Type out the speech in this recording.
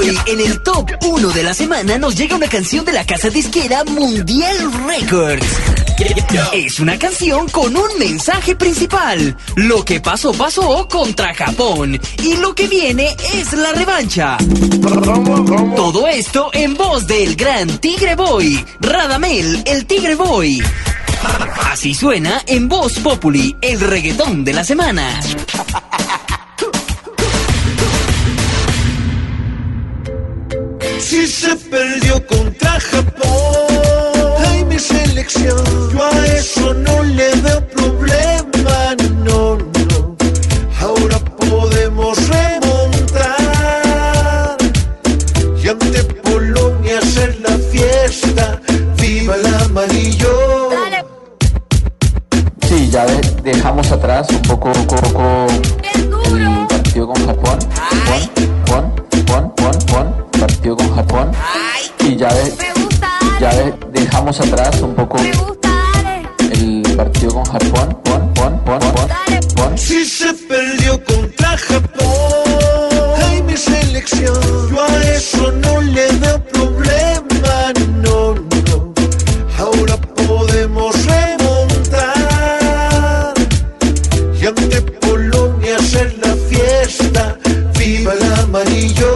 Hoy, en el top 1 de la semana, nos llega una canción de la casa disquera Mundial Records. Es una canción con un mensaje principal. Lo que pasó, pasó contra Japón. Y lo que viene es la revancha. Todo esto en voz del gran Tigre Boy, Radamel, el Tigre Boy. Así suena en Voz Populi, el reggaetón de la semana. Si se perdió contra Japón, ay mi selección, yo a eso no le veo problema, no, no. Ahora podemos remontar y ante Polonia hacer la fiesta, viva el amarillo. Sí, ya de- dejamos atrás un poco, poco, poco el partido con Japón. Pon, pon, pon, pon, partido con Japón. Y ya, de- de- dejamos atrás un poco el partido con Japón. Pon, pon, pon, pon, Dale. pon. Si se perdió contra Japón, ay mi selección, yo a eso no le veo problema, no, no. Ahora podemos remontar y ante Polonia hacer la fiesta, viva el amarillo.